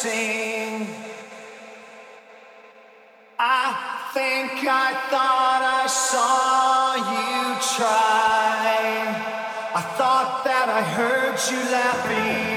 sing. I think I thought I saw you try. I thought that I heard you laughing.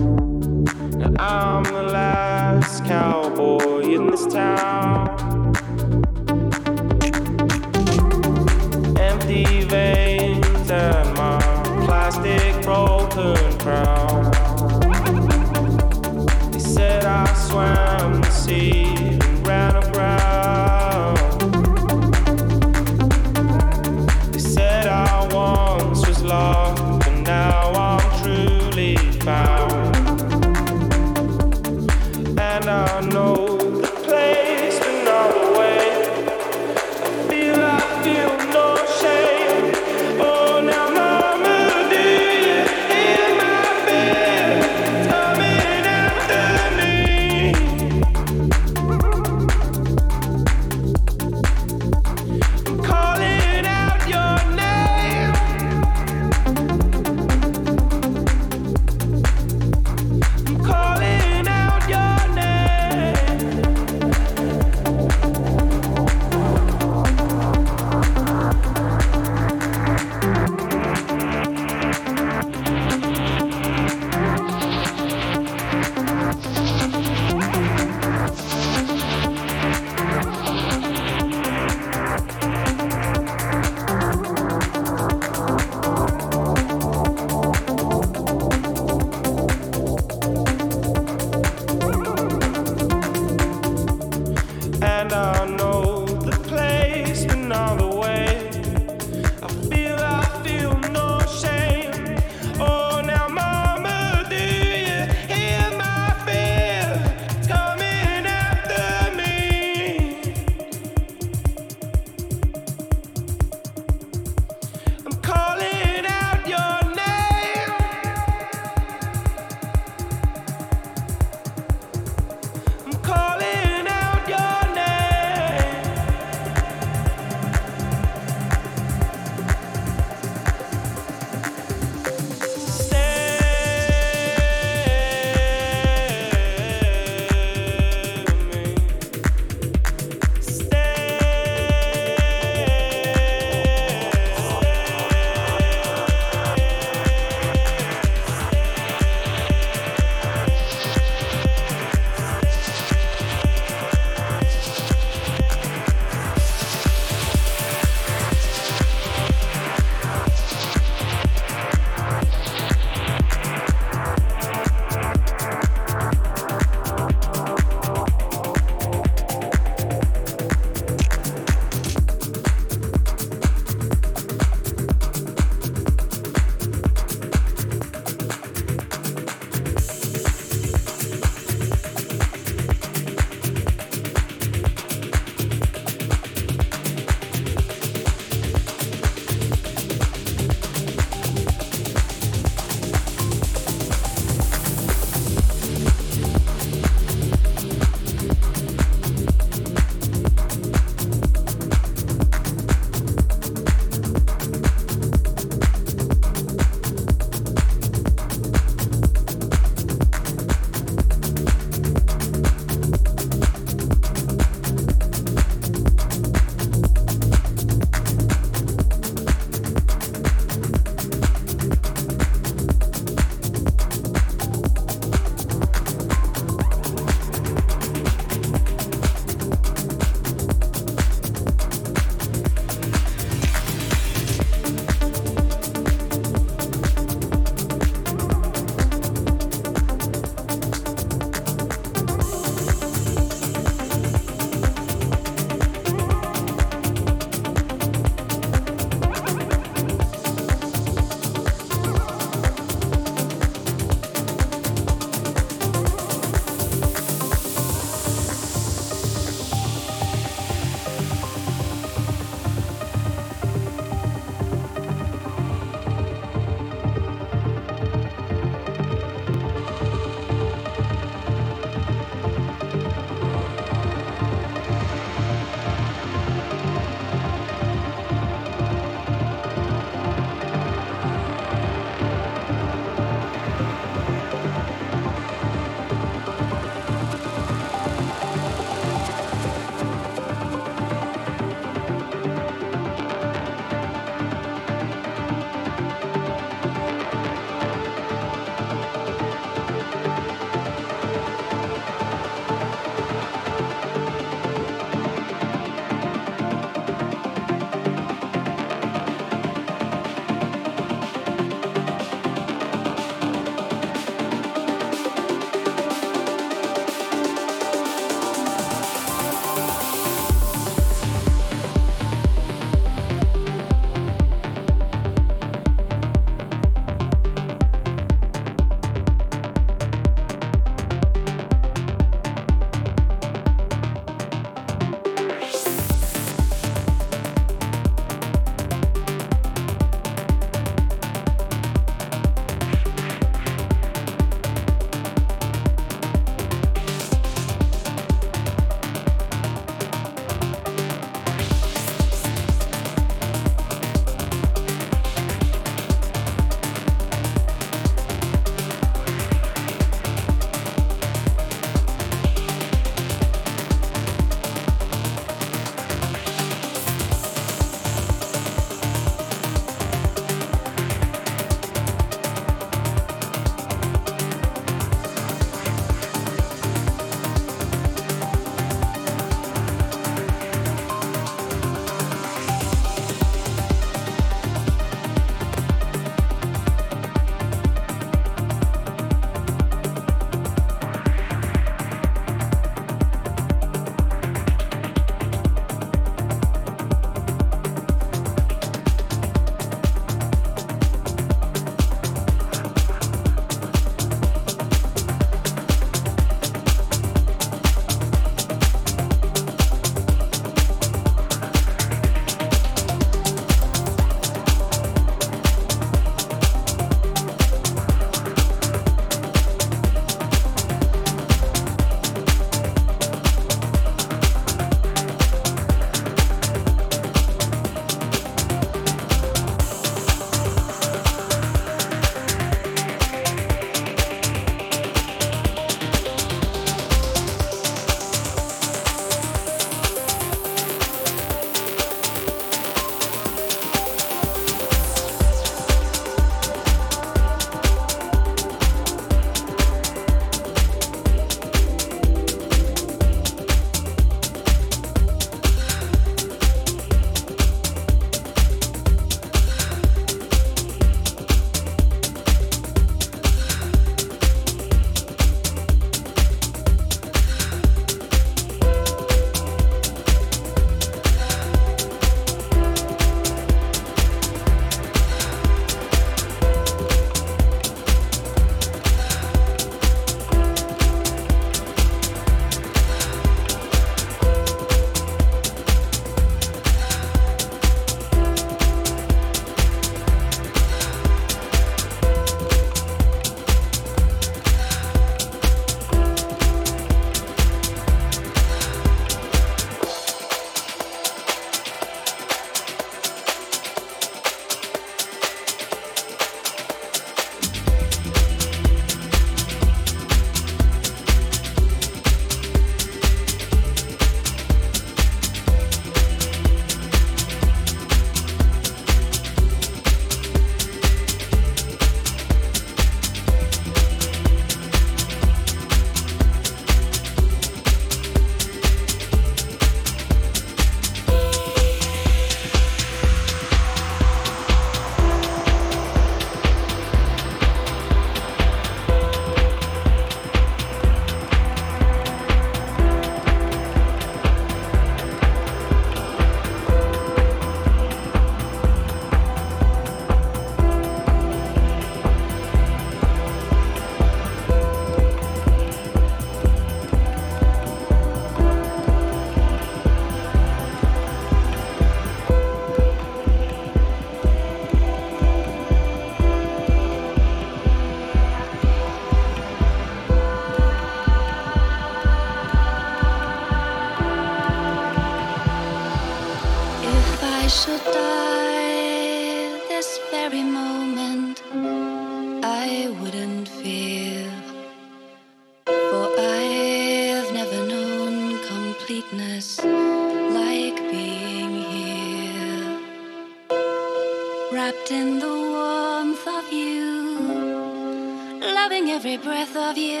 Every breath of you.